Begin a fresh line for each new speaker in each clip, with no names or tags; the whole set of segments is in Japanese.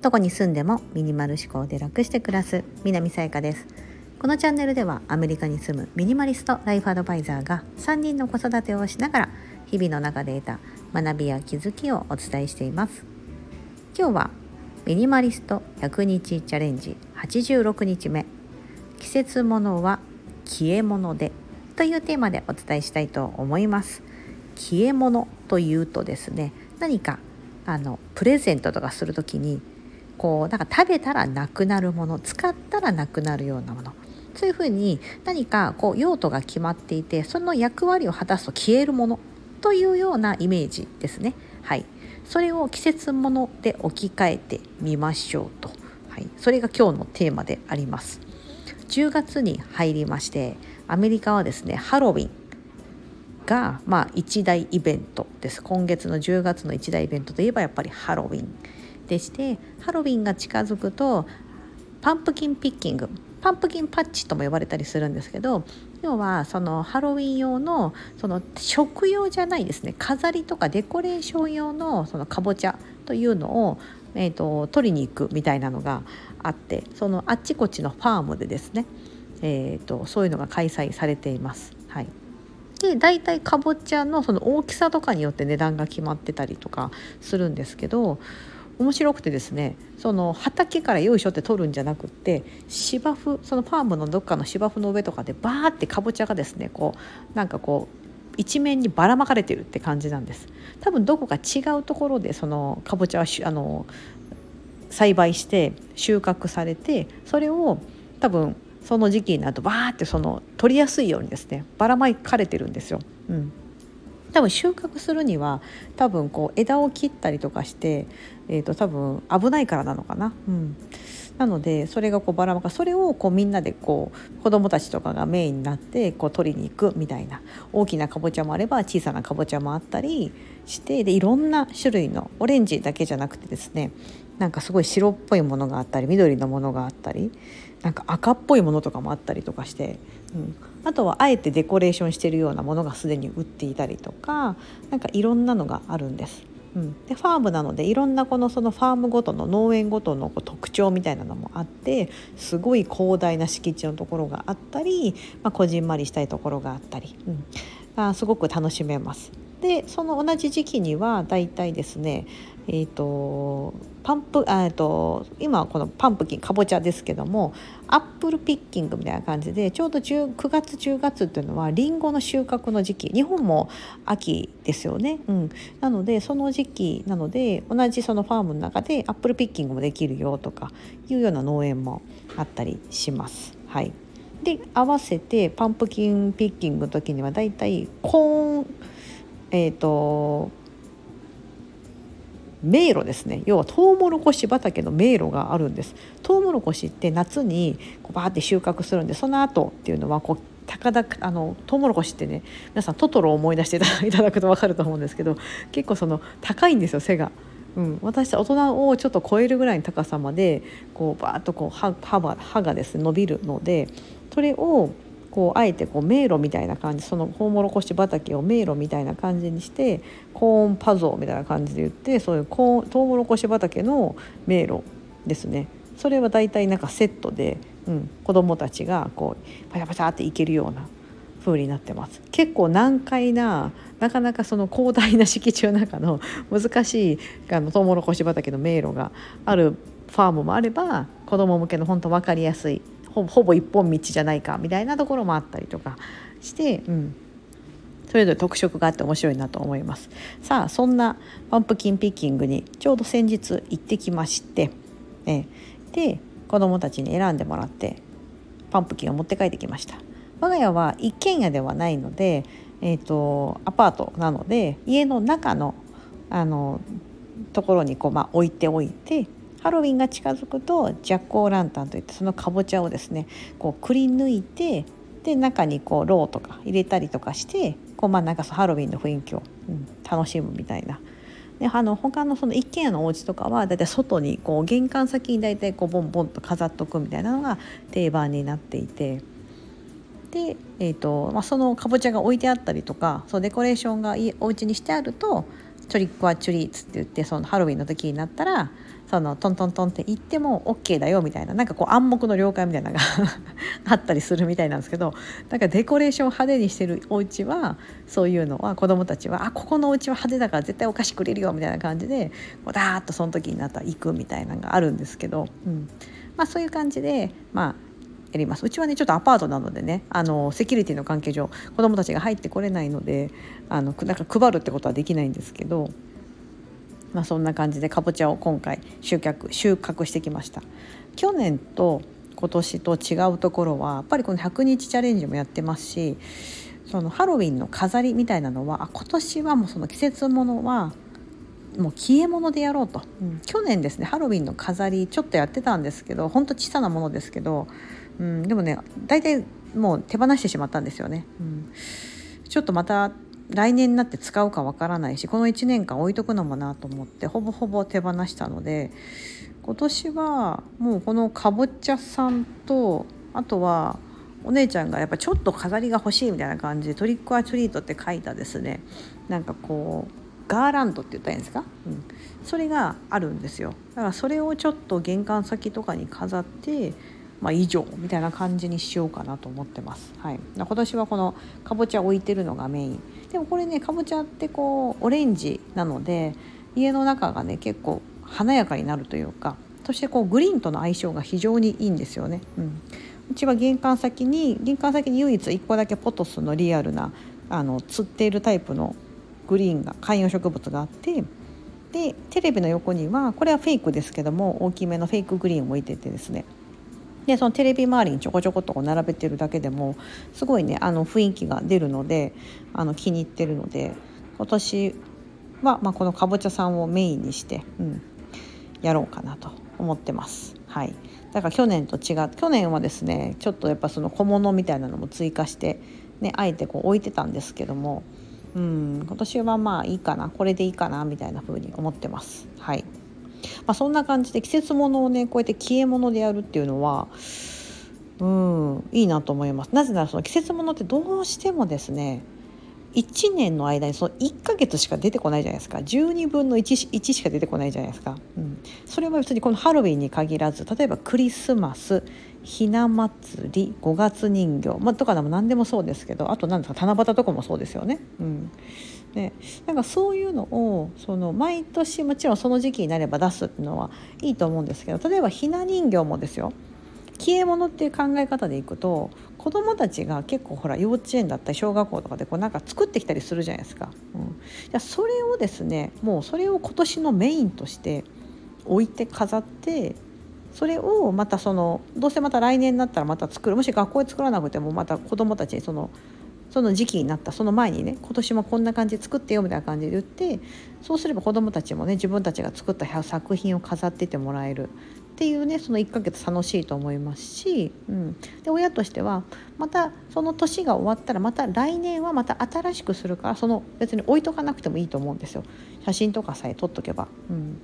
どこに住んでもミニマル思考で楽して暮らす南さやかです。このチャンネルではアメリカに住むミニマリストライフアドバイザーが3人の子育てをしながら日々の中で得た学びや気づきをお伝えしています。今日はミニマリスト100日チャレンジ86日目季節物は消え物でというテーマでお伝えしたいと思います。消え物というとですね何かあのプレゼントとかする時にこうなんか食べたらなくなるもの使ったらなくなるようなものそういうふうに何かこう用途が決まっていてその役割を果たすと消えるものというようなイメージですね。はい、それを季節物で置き換えてみましょうと、はい、それが今日のテーマであります。10月に入りましてアメリカはですねハロウィンがまあ一大イベントです。今月の10月の一大イベントといえばやっぱりハロウィンでしてハロウィンが近づくとパンプキンピッキングパンプキンパッチとも呼ばれたりするんですけど要はそのハロウィン用のその食用じゃないですね。飾りとかデコレーション用のそのかぼちゃというのを、えーと、取りに行くみたいなのがあってそのあっちこっちのファームでですね、えーと、とそういうのが開催されています。はい。で大体かぼちゃのその大きさとかによって値段が決まってたりとかするんですけど面白くてですねその畑からよいしょって取るんじゃなくって芝生そのファームのどっかの芝生の上とかでバーってかぼちゃがですねこうなんかこう一面にばらまかれてるって感じなんです。多分どこか違うところでそのかぼちゃはあの栽培して収穫されてそれを多分その時期になるとバーってその取りやすいようにですねばらまかれてるんですよ。うん多分収穫するには多分こう枝を切ったりとかして、えー、と多分危ないからなのかな。うんなのでそれがこうばらまかそれをこうみんなでこう子どもたちとかがメインになってこう取りに行くみたいな大きなかぼちゃもあれば小さなかぼちゃもあったりしてでいろんな種類のオレンジだけじゃなくてですねなんかすごい白っぽいものがあったり緑のものがあったりなんか赤っぽいものとかもあったりとかして、うん、あとはあえてデコレーションしてるようなものがすでに売っていたりとかなんかいろんなのがあるんです。うん、でファームなのでいろんなこのそのファームごとの農園ごとのこう特徴みたいなのもあってすごい広大な敷地のところがあったり、まあ、こじんまりしたいところがあったり、うん、あすごく楽しめます。でその同じ時期にはだいたいですねえーと、パンプあと今はこのパンプキンかぼちゃですけどもアップルピッキングみたいな感じでちょうど9月10月っていうのはりんごの収穫の時期日本も秋ですよね、うん、なのでその時期なので同じそのファームの中でアップルピッキングもできるよとかいうような農園もあったりします。はい。で合わせてパンプキンピッキングの時にはだいたいコーンえっ、ー、と迷路ですね。要はトウモロコシ畑の迷路があるんです。トウモロコシって夏にこうバーって収穫するんでその後っていうのはこう高々あのトウモロコシってね皆さんトトロを思い出していただくと分かると思うんですけど結構その高いんですよ背が。うん、私大人をちょっと超えるぐらいの高さまでこうバーッとこう歯歯がですね伸びるのでそれをこうあえてこう迷路みたいな感じそのトウモロコシ畑を迷路みたいな感じにしてコーンパゾーみたいな感じで言ってそういうコーントウモロコシ畑の迷路ですね。それは大体なんかセットで、うん、子どもたちがこうパシャパシャっていけるような風になってます。結構難解ななかなかその広大な敷地の中の 難しいあのトウモロコシ畑の迷路があるファームもあれば子ども向けの本当分かりやすいほぼ一本道じゃないかみたいなところもあったりとかして、うん、それぞれ特色があって面白いなと思います。さあそんなパンプキンピッキングにちょうど先日行ってきまして、えで子どもたちに選んでもらってパンプキンを持って帰ってきました。我が家は一軒家ではないので、えーと、アパートなので家の中のあのところにこう、まあ、置いておいてハロウィンが近づくとジャック・オー・ランタンといってそのかぼちゃをですねこうくり抜いてで中にこうろうとか入れたりとかしてこうまあなんかハロウィンの雰囲気を、うん、楽しむみたいな。であの他のその一軒家のお家とかはだいたい外にこう玄関先にだいたいこうボンボンと飾っとくみたいなのが定番になっていてで、えーとまあ、そのかぼちゃが置いてあったりとかそうデコレーションがいお家にしてあるとトリックはチュリーツって言ってそのハロウィンの時になったらそのトントントンって言っても OK だよみたいななんかこう暗黙の了解みたいなのが あったりするみたいなんですけどだかデコレーション派手にしてるお家はそういうのは子どもたちはあここのお家は派手だから絶対お菓子くれるよみたいな感じでこうダーッとその時になったら行くみたいなのがあるんですけど、うん。まあ、そういう感じでまあやりますうちはねちょっとアパートなのでねあのセキュリティの関係上子どもたちが入ってこれないのであのなんか配るってことはできないんですけど、まあ、そんな感じでかぼちゃを今回収穫収穫してきました。去年と今年と違うところはやっぱりこの100日チャレンジもやってますしそのハロウィンの飾りみたいなのはあ今年はもうその季節ものはもう消え物でやろうと、うん、去年ですねハロウィンの飾りちょっとやってたんですけどほんと小さなものですけどうん、でもね大体もう手放してしまったんですよね。うん、ちょっとまた来年になって使うかわからないしこの1年間置いとくのもなと思ってほぼほぼ手放したので今年はもうこのかぼちゃさんとあとはお姉ちゃんがやっぱちょっと飾りが欲しいみたいな感じでトリックアトリートって書いたですね。なんかこうガーランドって言ったらいいんですか、うん、それがあるんですよ。だからそれをちょっと玄関先とかに飾ってまあ、以上みたいな感じにしようかなと思ってます。はい、今年はこのかぼちゃ置いてるのがメイン。でもこれねかぼちゃってこうオレンジなので家の中がね結構華やかになるというかそしてこうグリーンとの相性が非常にいいんですよね。うん、うちは玄関先に玄関先に唯一1個だけポトスのリアルなあの釣っているタイプのグリーンが観葉植物があってでテレビの横にはこれはフェイクですけども大きめのフェイクグリーンを置いててですねでそのテレビ周りにちょこちょこっとこう並べてるだけでもすごいねあの雰囲気が出るのであの気に入ってるので今年は、まあ、このかぼちゃさんをメインにして、うん、やろうかなと思ってます。はい、だから去年と違う去年はですねちょっとやっぱその小物みたいなのも追加して、ね、あえてこう置いてたんですけども、うん、今年はまあいいかなこれでいいかなみたいな風に思ってます。はいまあ、そんな感じで季節物をねこうやって消え物でやるっていうのはうんいいなと思います。なぜならその季節物ってどうしてもですね1年の間にその1ヶ月しか出てこないじゃないですか。12分の 1, 1しか出てこないじゃないですか、うん、それは別にこのハロウィンに限らず例えばクリスマスひな祭り5月人形、まあ、とかでも何でもそうですけどあと何ですか七夕とかもそうですよね。うん。でなんかそういうのをその毎年もちろんその時期になれば出すっていうのはいいと思うんですけど例えばひな人形もですよ。消え物っていう考え方でいくと子どもたちが結構ほら幼稚園だったり小学校とかでこうなんか作ってきたりするじゃないですか。うん、じゃそれをですねもうそれを今年のメインとして置いて飾ってそれをまたそのどうせまた来年になったらまた作る。もし学校で作らなくてもまた子どもたちにそのその時期になったその前にね今年もこんな感じで作ってよみたいな感じで言ってそうすれば子どもたちもね自分たちが作った作品を飾っててもらえる。っていうねその1ヶ月楽しいと思いますし、うん、で親としてはまたその年が終わったらまた来年はまた新しくするからその別に置いとかなくてもいいと思うんですよ。写真とかさえ撮っとけば。うん。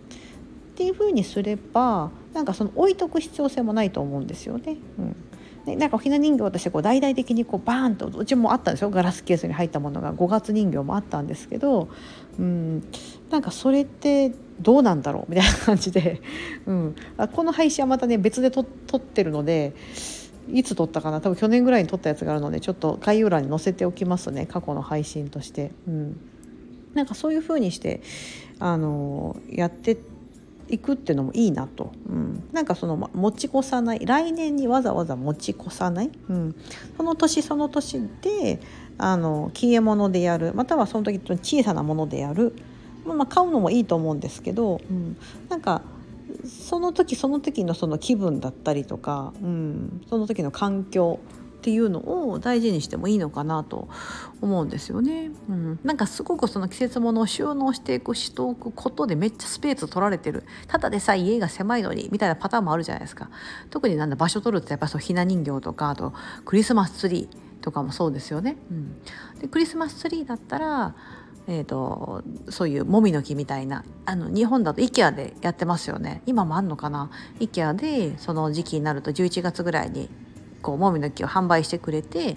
っていう風にすればなんかその置いとく必要性もないと思うんですよね。うん。でなんかひな人形私こう大々的にこうバーンとうちもあったんですよ。ガラスケースに入ったものが5月人形もあったんですけど、うん、なんかそれってどうなんだろうみたいな感じで、うん、この配信はまたね別で撮ってるのでいつ撮ったかな？多分去年ぐらいに撮ったやつがあるのでちょっと概要欄に載せておきますね。過去の配信として。うん、なんかそういう風にしてあのやっていくっていうのもいいなと、うん、なんかその持ち越さない来年にわざわざ持ち越さない、うん、その年その年であの消え物でやる。またはその時小さなものでやる、まあ、買うのもいいと思うんですけど、うん、なんかその時その時のその気分だったりとか、うん、その時の環境っていうのを大事にしてもいいのかなと思うんですよね。うん、なんかすごくその季節物を収納していくしておくことでめっちゃスペース取られてるただでさえ家が狭いのにみたいなパターンもあるじゃないですか。特になんだ場所取るってやっぱそうひな人形とかあとクリスマスツリーとかもそうですよね。うん、でクリスマスツリーだったらえーと、そういうもみの木みたいなあの日本だと IKEA でやってますよね。今もあんのかな？IKEA でその時期になると11月ぐらいにこうもみの木を販売してくれて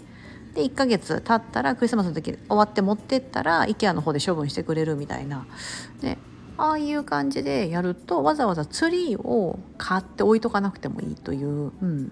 で1ヶ月経ったらクリスマスの時終わって持ってったら IKEA の方で処分してくれるみたいな。でああいう感じでやるとわざわざツリーを買って置いとかなくてもいいという、うん、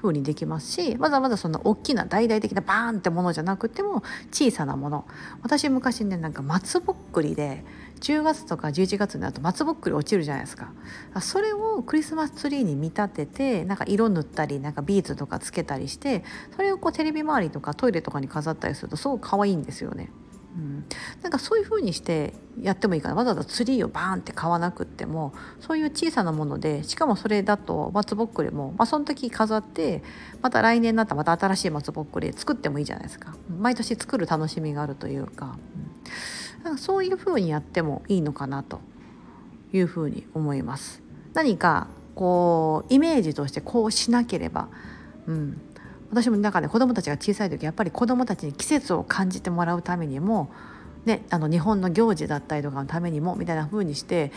風にできますしわざわざそんな大きな大々的なバーンってものじゃなくても小さなもの私昔ねなんか松ぼっくりで10月とか11月になると松ぼっくり落ちるじゃないですかそれをクリスマスツリーに見立ててなんか色塗ったりなんかビーズとかつけたりしてそれをこうテレビ周りとかトイレとかに飾ったりするとすごく可愛いんですよね。うん、なんかそういう風にしてやってもいいかなわざわざツリーをバーンって買わなくってもそういう小さなものでしかもそれだと松ぼっくりも、まあ、その時飾ってまた来年になったらまた新しい松ぼっくり作ってもいいじゃないですか。毎年作る楽しみがあるというか。うん。なんかそういうふうにやってもいいのかなというふうに思います。何かこうイメージとしてこうしなければ、うん、私もなんかね子どもたちが小さい時やっぱり子どもたちに季節を感じてもらうためにも、ね、あの日本の行事だったりとかのためにもみたいな風にして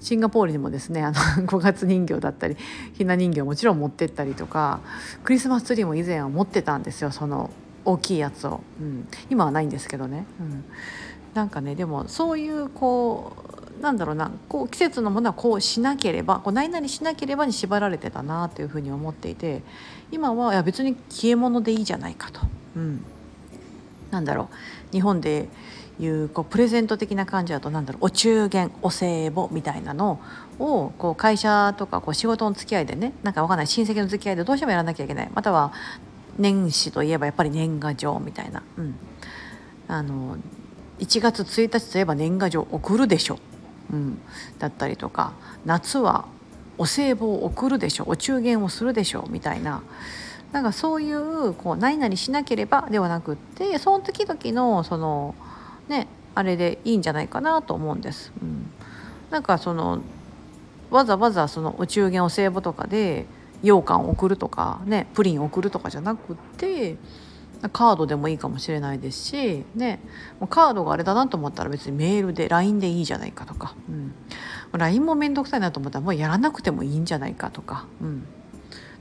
シンガポールにもですねあの 5月人形だったりひな人形もちろん持ってったりとかクリスマスツリーも以前は持ってたんですよその大きいやつを、うん、今はないんですけどね。うん。なんかねでもそういうこうなんだろうなこう季節のものはこうしなければこう何々しなければに縛られてたなというふうに思っていて今はいや別に消え物でいいじゃないかと、うん、なんだろう。日本でいうこうプレゼント的な感じだとなんだろう。お中元お歳暮みたいなのをこう会社とかこう仕事の付き合いでねなんかわかんない。親戚の付き合いでどうしてもやらなきゃいけない。または年始といえばやっぱり年賀状みたいな、うん、あの1月1日といえば年賀状送るでしょ、うん、だったりとか夏はお歳暮を送るでしょお中元をするでしょみたいななんかそういうこう何々しなければではなくってその時々のそのねあれでいいんじゃないかなと思うんです。うん、なんかそのわざわざそのお中元お歳暮とかで羊羹を送るとかねプリンを送るとかじゃなくってカードでもいいかもしれないですし、ね、カードがあれだなと思ったら別にメールで LINE でいいじゃないかとか、うん、LINE も面倒くさいなと思ったらもうやらなくてもいいんじゃないかとか、うん、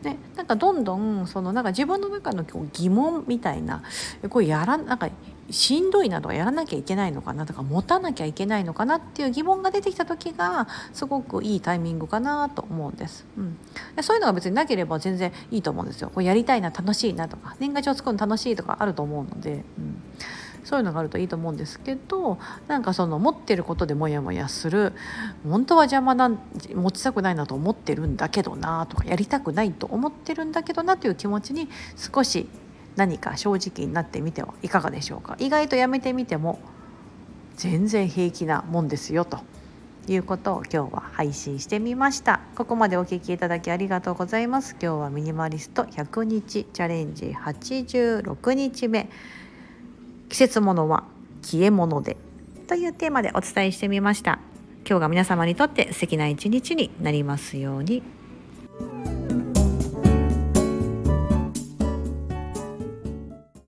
ね、なんかどんどんそのなんか自分の中の疑問みたいなこうやらなんかしんどいなとかやらなきゃいけないのかなとか持たなきゃいけないのかなっていう疑問が出てきた時がすごくいいタイミングかなと思うんです、うん、でそういうのが別になければ全然いいと思うんですよ。こうやりたいな楽しいなとか年賀状作るの楽しいとかあると思うので、うん、そういうのがあるといいと思うんですけどなんかその持ってることでモヤモヤする本当は邪魔な持ちたくないなと思ってるんだけどなとかやりたくないと思ってるんだけどなという気持ちに少し何か正直になってみてはいかがでしょうか。意外とやめてみても全然平気なもんですよと。いうことを今日は配信してみました。ここまでお聴きいただきありがとうございます。今日はミニマリスト100日チャレンジ86日目。季節物は消え物でというテーマでお伝えしてみました。今日が皆様にとって素敵な一日になりますように。